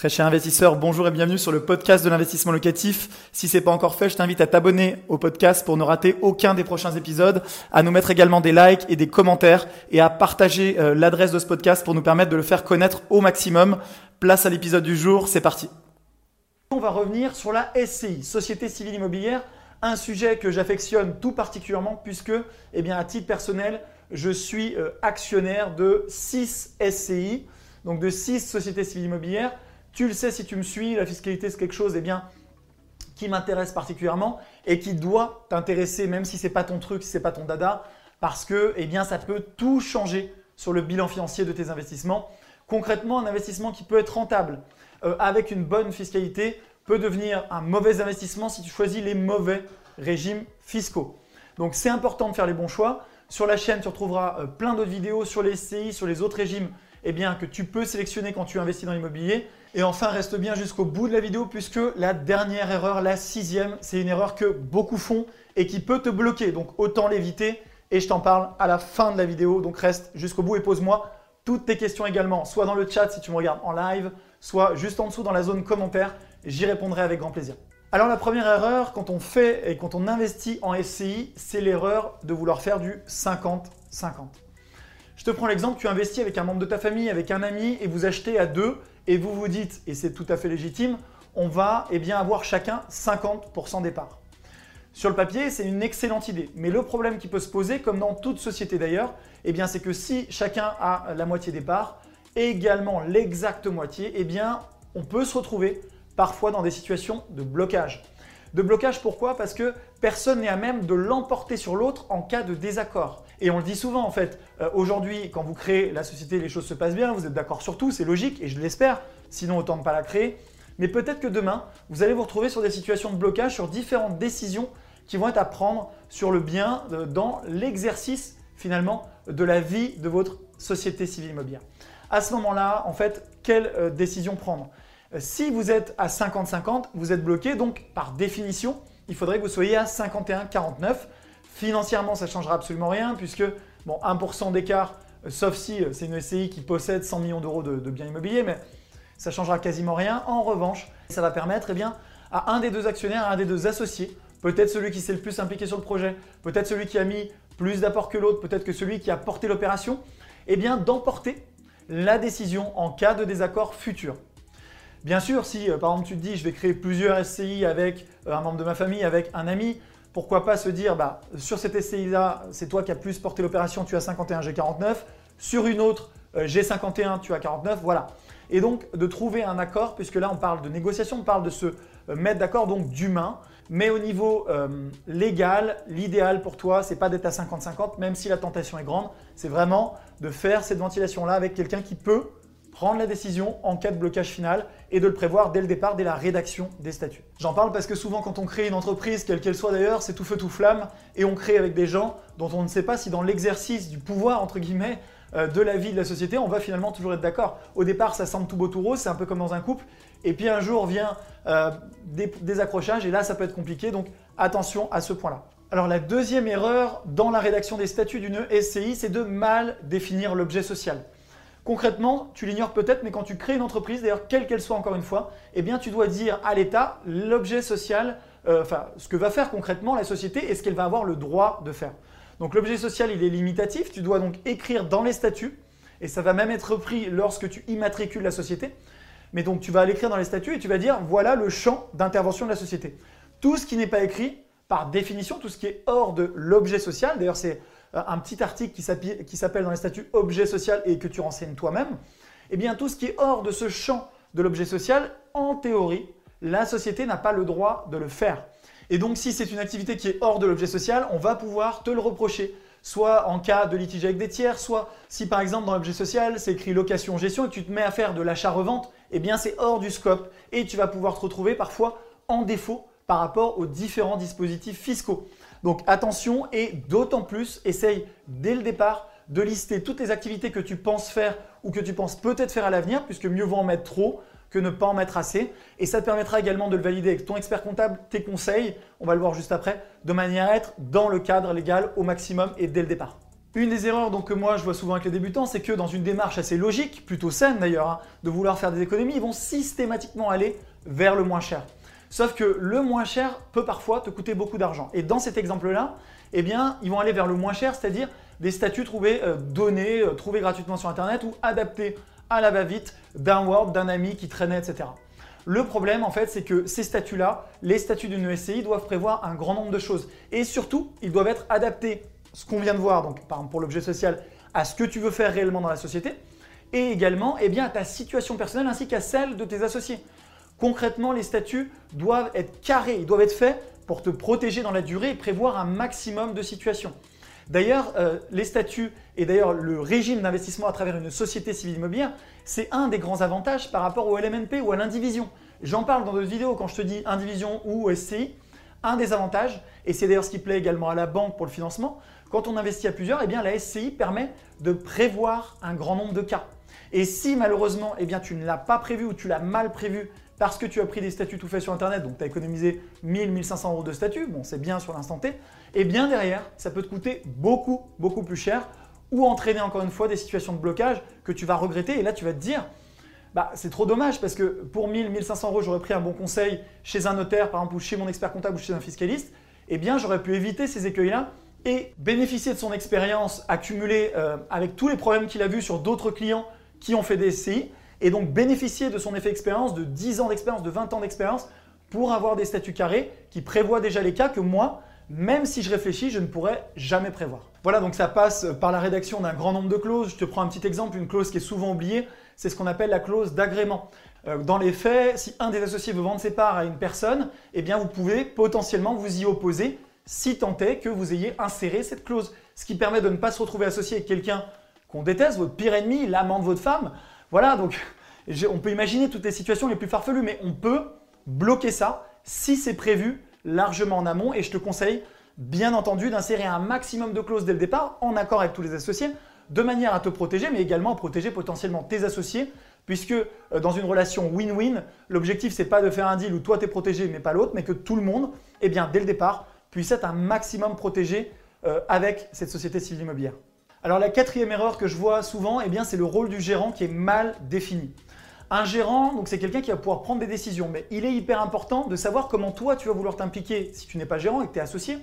Très cher investisseur, bonjour et bienvenue sur le podcast de l'investissement locatif. Si c'est pas encore fait, je t'invite à t'abonner au podcast pour ne rater aucun des prochains épisodes, à nous mettre également des likes et des commentaires et à partager euh, l'adresse de ce podcast pour nous permettre de le faire connaître au maximum. Place à l'épisode du jour, c'est parti. On va revenir sur la SCI, Société Civile Immobilière, un sujet que j'affectionne tout particulièrement puisque, eh bien, à titre personnel, je suis euh, actionnaire de 6 SCI, donc de 6 sociétés civiles immobilières. Tu le sais si tu me suis, la fiscalité c'est quelque chose eh qui m'intéresse particulièrement et qui doit t'intéresser même si ce n'est pas ton truc, si ce n'est pas ton dada, parce que eh ça peut tout changer sur le bilan financier de tes investissements. Concrètement, un investissement qui peut être rentable euh, avec une bonne fiscalité peut devenir un mauvais investissement si tu choisis les mauvais régimes fiscaux. Donc c'est important de faire les bons choix. Sur la chaîne, tu retrouveras euh, plein d'autres vidéos sur les SCI, sur les autres régimes eh bien, que tu peux sélectionner quand tu investis dans l'immobilier. Et enfin, reste bien jusqu'au bout de la vidéo puisque la dernière erreur, la sixième, c'est une erreur que beaucoup font et qui peut te bloquer. Donc autant l'éviter et je t'en parle à la fin de la vidéo. Donc reste jusqu'au bout et pose-moi toutes tes questions également, soit dans le chat si tu me regardes en live, soit juste en dessous dans la zone commentaire. J'y répondrai avec grand plaisir. Alors la première erreur quand on fait et quand on investit en SCI, c'est l'erreur de vouloir faire du 50-50. Je te prends l'exemple, tu investis avec un membre de ta famille, avec un ami et vous achetez à deux et vous vous dites, et c'est tout à fait légitime, on va eh bien, avoir chacun 50% des parts. Sur le papier, c'est une excellente idée. Mais le problème qui peut se poser, comme dans toute société d'ailleurs, eh c'est que si chacun a la moitié des parts, également l'exacte moitié, eh bien, on peut se retrouver parfois dans des situations de blocage. De blocage pourquoi? Parce que personne n'est à même de l'emporter sur l'autre en cas de désaccord. Et on le dit souvent en fait, euh, aujourd'hui quand vous créez la société, les choses se passent bien, vous êtes d'accord sur tout, c'est logique et je l'espère, sinon autant ne pas la créer. Mais peut-être que demain, vous allez vous retrouver sur des situations de blocage, sur différentes décisions qui vont être à prendre sur le bien euh, dans l'exercice finalement de la vie de votre société civile immobilière. À ce moment-là, en fait, quelle euh, décision prendre? Si vous êtes à 50-50, vous êtes bloqué, donc par définition, il faudrait que vous soyez à 51-49. Financièrement, ça ne changera absolument rien puisque bon, 1% d'écart, euh, sauf si euh, c'est une SCI qui possède 100 millions d'euros de, biens immobiliers, mais ça ne changera quasiment rien. En revanche, ça va permettre eh à un des deux actionnaires, à un des deux associés, peut-être celui qui s'est le plus impliqué sur le projet, peut-être celui qui a mis plus d'apport que l'autre, peut-être que celui qui a porté l'opération, eh d'emporter la décision en cas de désaccord futur. Bien sûr, si euh, par exemple tu te dis je vais créer plusieurs SCI avec un membre de ma famille, avec un ami, pourquoi pas se dire, bah, sur cette SCI-là, c'est toi qui as plus porté l'opération, tu as 51, j'ai 49. Sur une autre, euh, j'ai 51, tu as 49, voilà. Et donc de trouver un accord, puisque là on parle de négociation, on parle de se euh, mettre d'accord, donc d'humain. Mais au niveau euh, légal, l'idéal pour toi, c'est pas d'être à 50-50, même si la tentation est grande, c'est vraiment de faire cette ventilation-là avec quelqu'un qui peut prendre la décision en cas de blocage final et de le prévoir dès le départ, dès la rédaction des statuts. J'en parle parce que souvent quand on crée une entreprise, quelle qu'elle soit d'ailleurs, c'est tout feu tout flamme et on crée avec des gens dont on ne sait pas si dans l'exercice du pouvoir, entre guillemets, euh, de la vie de la société, on va finalement toujours être d'accord. Au départ, ça semble tout beau tout rose, c'est un peu comme dans un couple, et puis un jour vient euh, des accrochages et là ça peut être compliqué, donc attention à ce point-là. Alors la deuxième erreur dans la rédaction des statuts d'une SCI, c'est de mal définir l'objet social. Concrètement, tu l'ignores peut-être, mais quand tu crées une entreprise, d'ailleurs quelle qu'elle soit encore une fois, eh bien tu dois dire à l'État l'objet social, euh, enfin ce que va faire concrètement la société et ce qu'elle va avoir le droit de faire. Donc l'objet social, il est limitatif, tu dois donc écrire dans les statuts, et ça va même être pris lorsque tu immatricules la société. Mais donc tu vas l'écrire dans les statuts et tu vas dire voilà le champ d'intervention de la société. Tout ce qui n'est pas écrit, par définition, tout ce qui est hors de l'objet social, d'ailleurs c'est un petit article qui s'appelle dans les statuts objet social et que tu renseignes toi-même, eh bien tout ce qui est hors de ce champ de l'objet social, en théorie, la société n'a pas le droit de le faire. Et donc si c'est une activité qui est hors de l'objet social, on va pouvoir te le reprocher. Soit en cas de litige avec des tiers, soit si par exemple dans l'objet social c'est écrit location-gestion et tu te mets à faire de l'achat-revente, eh bien c'est hors du scope et tu vas pouvoir te retrouver parfois en défaut par rapport aux différents dispositifs fiscaux. Donc attention et d'autant plus, essaye dès le départ de lister toutes les activités que tu penses faire ou que tu penses peut-être faire à l'avenir, puisque mieux vaut en mettre trop que ne pas en mettre assez. Et ça te permettra également de le valider avec ton expert comptable, tes conseils, on va le voir juste après, de manière à être dans le cadre légal au maximum et dès le départ. Une des erreurs donc, que moi je vois souvent avec les débutants, c'est que dans une démarche assez logique, plutôt saine d'ailleurs, hein, de vouloir faire des économies, ils vont systématiquement aller vers le moins cher. Sauf que le moins cher peut parfois te coûter beaucoup d'argent. Et dans cet exemple-là, eh bien, ils vont aller vers le moins cher, c'est-à-dire des statuts trouvés, euh, donnés, euh, trouvés gratuitement sur Internet ou adaptés à la va-vite d'un Word, d'un ami qui traînait, etc. Le problème, en fait, c'est que ces statuts-là, les statuts d'une SCI, doivent prévoir un grand nombre de choses. Et surtout, ils doivent être adaptés ce qu'on vient de voir, donc par exemple pour l'objet social, à ce que tu veux faire réellement dans la société, et également eh à ta situation personnelle ainsi qu'à celle de tes associés. Concrètement, les statuts doivent être carrés, ils doivent être faits pour te protéger dans la durée et prévoir un maximum de situations. D'ailleurs, euh, les statuts et d'ailleurs le régime d'investissement à travers une société civile immobilière, c'est un des grands avantages par rapport au LMNP ou à l'indivision. J'en parle dans d'autres vidéos quand je te dis indivision ou SCI. Un des avantages, et c'est d'ailleurs ce qui plaît également à la banque pour le financement, quand on investit à plusieurs, eh bien, la SCI permet de prévoir un grand nombre de cas. Et si malheureusement eh tu ne l'as pas prévu ou tu l'as mal prévu parce que tu as pris des statuts tout faits sur Internet, donc tu as économisé 1000, 1500 euros de statuts, bon c'est bien sur l'instant T, et bien derrière, ça peut te coûter beaucoup, beaucoup plus cher ou entraîner encore une fois des situations de blocage que tu vas regretter et là tu vas te dire, bah, c'est trop dommage parce que pour 1000, 1500 euros, j'aurais pris un bon conseil chez un notaire par exemple ou chez mon expert comptable ou chez un fiscaliste, eh bien j'aurais pu éviter ces écueils-là et bénéficier de son expérience accumulée euh, avec tous les problèmes qu'il a vus sur d'autres clients qui ont fait des SCI, et donc bénéficier de son effet expérience, de 10 ans d'expérience, de 20 ans d'expérience, pour avoir des statuts carrés qui prévoient déjà les cas que moi, même si je réfléchis, je ne pourrais jamais prévoir. Voilà, donc ça passe par la rédaction d'un grand nombre de clauses. Je te prends un petit exemple, une clause qui est souvent oubliée, c'est ce qu'on appelle la clause d'agrément. Euh, dans les faits, si un des associés veut vendre ses parts à une personne, eh bien vous pouvez potentiellement vous y opposer si tant est que vous ayez inséré cette clause. Ce qui permet de ne pas se retrouver associé avec quelqu'un qu'on déteste, votre pire ennemi, l'amant de votre femme. Voilà, donc on peut imaginer toutes les situations les plus farfelues, mais on peut bloquer ça si c'est prévu largement en amont. Et je te conseille, bien entendu, d'insérer un maximum de clauses dès le départ, en accord avec tous les associés, de manière à te protéger, mais également à protéger potentiellement tes associés, puisque euh, dans une relation win-win, l'objectif c'est pas de faire un deal où toi tu es protégé mais pas l'autre, mais que tout le monde, eh bien, dès le départ, puisse être un maximum protégé euh, avec cette société civile immobilière. Alors la quatrième erreur que je vois souvent, eh c'est le rôle du gérant qui est mal défini. Un gérant, c'est quelqu'un qui va pouvoir prendre des décisions, mais il est hyper important de savoir comment toi tu vas vouloir t'impliquer si tu n'es pas gérant et que tu es associé,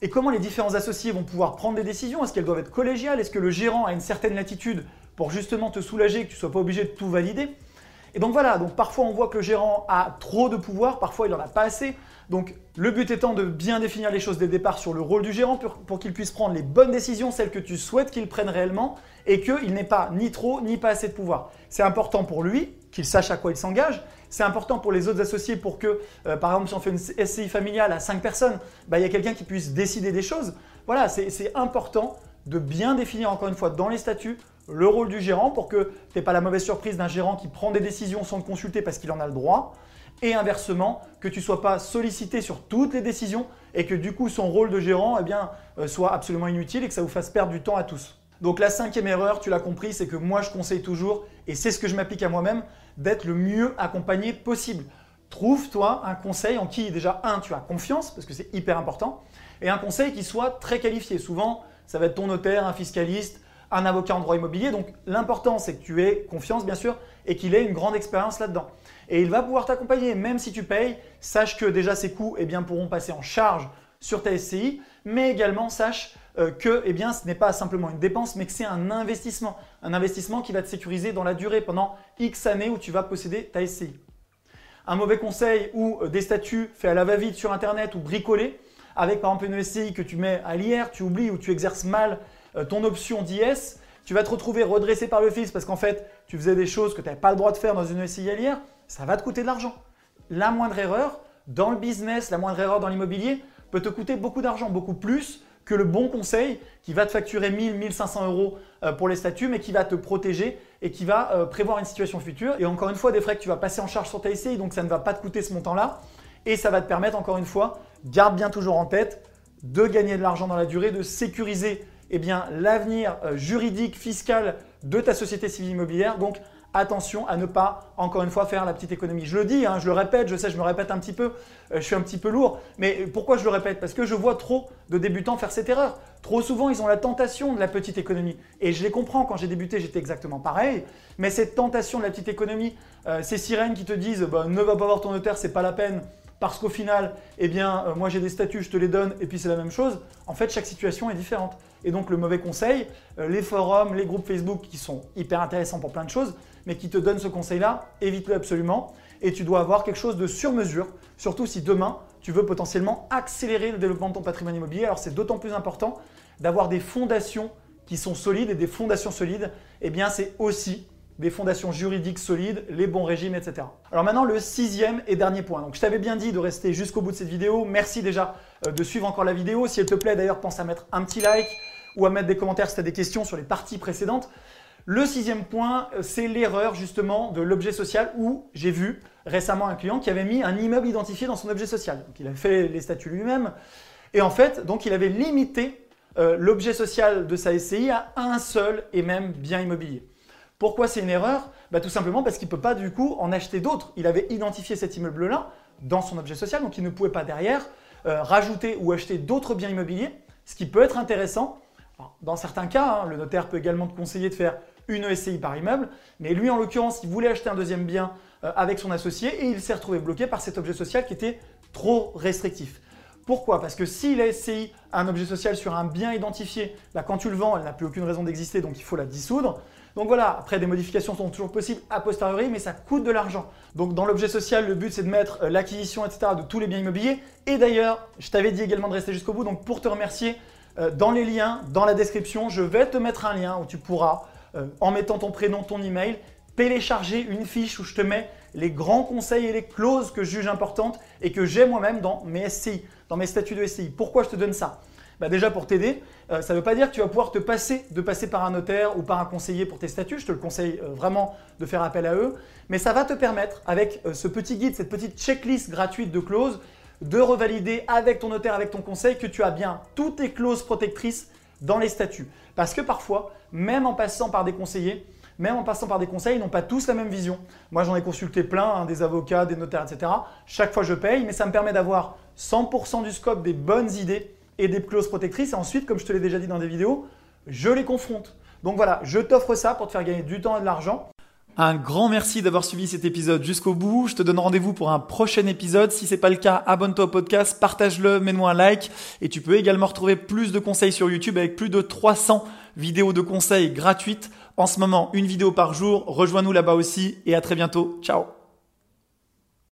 et comment les différents associés vont pouvoir prendre des décisions? Est-ce qu'elles doivent être collégiales? Est-ce que le gérant a une certaine latitude pour justement te soulager, que tu ne sois pas obligé de tout valider? Et donc voilà, donc parfois on voit que le gérant a trop de pouvoir, parfois il n'en a pas assez. Donc le but étant de bien définir les choses dès le départ sur le rôle du gérant pour, qu'il puisse prendre les bonnes décisions, celles que tu souhaites qu'il prenne réellement, et qu'il n'ait pas ni trop ni pas assez de pouvoir. C'est important pour lui qu'il sache à quoi il s'engage. C'est important pour les autres associés pour que, euh, par exemple, si on fait une SCI familiale à 5 personnes, bah, il y a quelqu'un qui puisse décider des choses. Voilà, c'est important de bien définir encore une fois dans les statuts le rôle du gérant pour que tu n'aies pas la mauvaise surprise d'un gérant qui prend des décisions sans te consulter parce qu'il en a le droit. Et inversement, que tu ne sois pas sollicité sur toutes les décisions et que du coup son rôle de gérant eh euh, soit absolument inutile et que ça vous fasse perdre du temps à tous. Donc la cinquième erreur, tu l'as compris, c'est que moi je conseille toujours, et c'est ce que je m'applique à moi-même, d'être le mieux accompagné possible. Trouve-toi un conseil en qui déjà, un, tu as confiance, parce que c'est hyper important, et un conseil qui soit très qualifié. Souvent, ça va être ton notaire, un fiscaliste, un avocat en droit immobilier. Donc l'important, c'est que tu aies confiance, bien sûr, et qu'il ait une grande expérience là-dedans. Et il va pouvoir t'accompagner, même si tu payes. Sache que déjà ces coûts eh bien, pourront passer en charge sur ta SCI, mais également sache euh, que eh bien, ce n'est pas simplement une dépense, mais que c'est un investissement. Un investissement qui va te sécuriser dans la durée pendant X années où tu vas posséder ta SCI. Un mauvais conseil ou euh, des statuts faits à la va-vite sur Internet ou bricolés, avec par exemple une SCI que tu mets à l'IR, tu oublies ou tu exerces mal ton option d'IS, tu vas te retrouver redressé par le fisc parce qu'en fait, tu faisais des choses que tu n'avais pas le droit de faire dans une à ça va te coûter de l'argent. La moindre erreur dans le business, la moindre erreur dans l'immobilier peut te coûter beaucoup d'argent, beaucoup plus que le bon conseil qui va te facturer 1000, 1500 euros euh, pour les statuts, mais qui va te protéger et qui va euh, prévoir une situation future. Et encore une fois, des frais que tu vas passer en charge sur ta SCI, donc ça ne va pas te coûter ce montant-là. Et ça va te permettre, encore une fois, garde bien toujours en tête, de gagner de l'argent dans la durée, de sécuriser eh bien, l'avenir euh, juridique, fiscal de ta société civile immobilière. Donc, attention à ne pas, encore une fois, faire la petite économie. Je le dis, hein, je le répète, je sais, je me répète un petit peu, euh, je suis un petit peu lourd, mais pourquoi je le répète? Parce que je vois trop de débutants faire cette erreur. Trop souvent, ils ont la tentation de la petite économie. Et je les comprends, quand j'ai débuté, j'étais exactement pareil, mais cette tentation de la petite économie, euh, ces sirènes qui te disent bah, ne va pas voir ton notaire, c'est pas la peine, parce qu'au final, eh bien, moi j'ai des statuts, je te les donne, et puis c'est la même chose. En fait, chaque situation est différente. Et donc le mauvais conseil, euh, les forums, les groupes Facebook qui sont hyper intéressants pour plein de choses, mais qui te donnent ce conseil-là, évite-le absolument. Et tu dois avoir quelque chose de sur mesure, surtout si demain tu veux potentiellement accélérer le développement de ton patrimoine immobilier. Alors c'est d'autant plus important d'avoir des fondations qui sont solides et des fondations solides, eh bien c'est aussi des fondations juridiques solides, les bons régimes, etc. Alors maintenant, le sixième et dernier point. Donc je t'avais bien dit de rester jusqu'au bout de cette vidéo. Merci déjà euh, de suivre encore la vidéo. Si elle te plaît, d'ailleurs, pense à mettre un petit like ou à mettre des commentaires si tu as des questions sur les parties précédentes. Le sixième point, euh, c'est l'erreur justement de l'objet social où j'ai vu récemment un client qui avait mis un immeuble identifié dans son objet social. Donc il a fait les statuts lui-même. Et en fait, donc il avait limité euh, l'objet social de sa SCI à un seul et même bien immobilier. Pourquoi c'est une erreur? Bah, Tout simplement parce qu'il ne peut pas du coup en acheter d'autres. Il avait identifié cet immeuble-là dans son objet social, donc il ne pouvait pas derrière euh, rajouter ou acheter d'autres biens immobiliers, ce qui peut être intéressant. Dans certains cas, hein, le notaire peut également te conseiller de faire une SCI par immeuble, mais lui en l'occurrence, il voulait acheter un deuxième bien euh, avec son associé et il s'est retrouvé bloqué par cet objet social qui était trop restrictif. Pourquoi? Parce que s'il a SCI un objet social sur un bien identifié, bah, quand tu le vends, elle n'a plus aucune raison d'exister, donc il faut la dissoudre. Donc voilà, après des modifications sont toujours possibles a posteriori, mais ça coûte de l'argent. Donc dans l'objet social, le but c'est de mettre euh, l'acquisition, etc. de tous les biens immobiliers. Et d'ailleurs, je t'avais dit également de rester jusqu'au bout, donc pour te remercier, dans les liens, dans la description, je vais te mettre un lien où tu pourras, euh, en mettant ton prénom, ton email, télécharger une fiche où je te mets les grands conseils et les clauses que je juge importantes et que j'ai moi-même dans mes SCI, dans mes statuts de SCI. Pourquoi je te donne ça? Bah, déjà pour t'aider, euh, ça ne veut pas dire que tu vas pouvoir te passer de passer par un notaire ou par un conseiller pour tes statuts. Je te le conseille euh, vraiment de faire appel à eux. Mais ça va te permettre, avec euh, ce petit guide, cette petite checklist gratuite de clauses, de revalider avec ton notaire, avec ton conseil, que tu as bien toutes tes clauses protectrices dans les statuts. Parce que parfois, même en passant par des conseillers, même en passant par des conseils, ils n'ont pas tous la même vision. Moi, j'en ai consulté plein, hein, des avocats, des notaires, etc. Chaque fois, je paye, mais ça me permet d'avoir 100% du scope des bonnes idées et des clauses protectrices. Et ensuite, comme je te l'ai déjà dit dans des vidéos, je les confronte. Donc voilà, je t'offre ça pour te faire gagner du temps et de l'argent. Un grand merci d'avoir suivi cet épisode jusqu'au bout. Je te donne rendez-vous pour un prochain épisode. Si c'est pas le cas, abonne-toi au podcast, partage-le, mets-moi un like. Et tu peux également retrouver plus de conseils sur YouTube avec plus de 300 vidéos de conseils gratuites. En ce moment, une vidéo par jour. Rejoins-nous là-bas aussi et à très bientôt. Ciao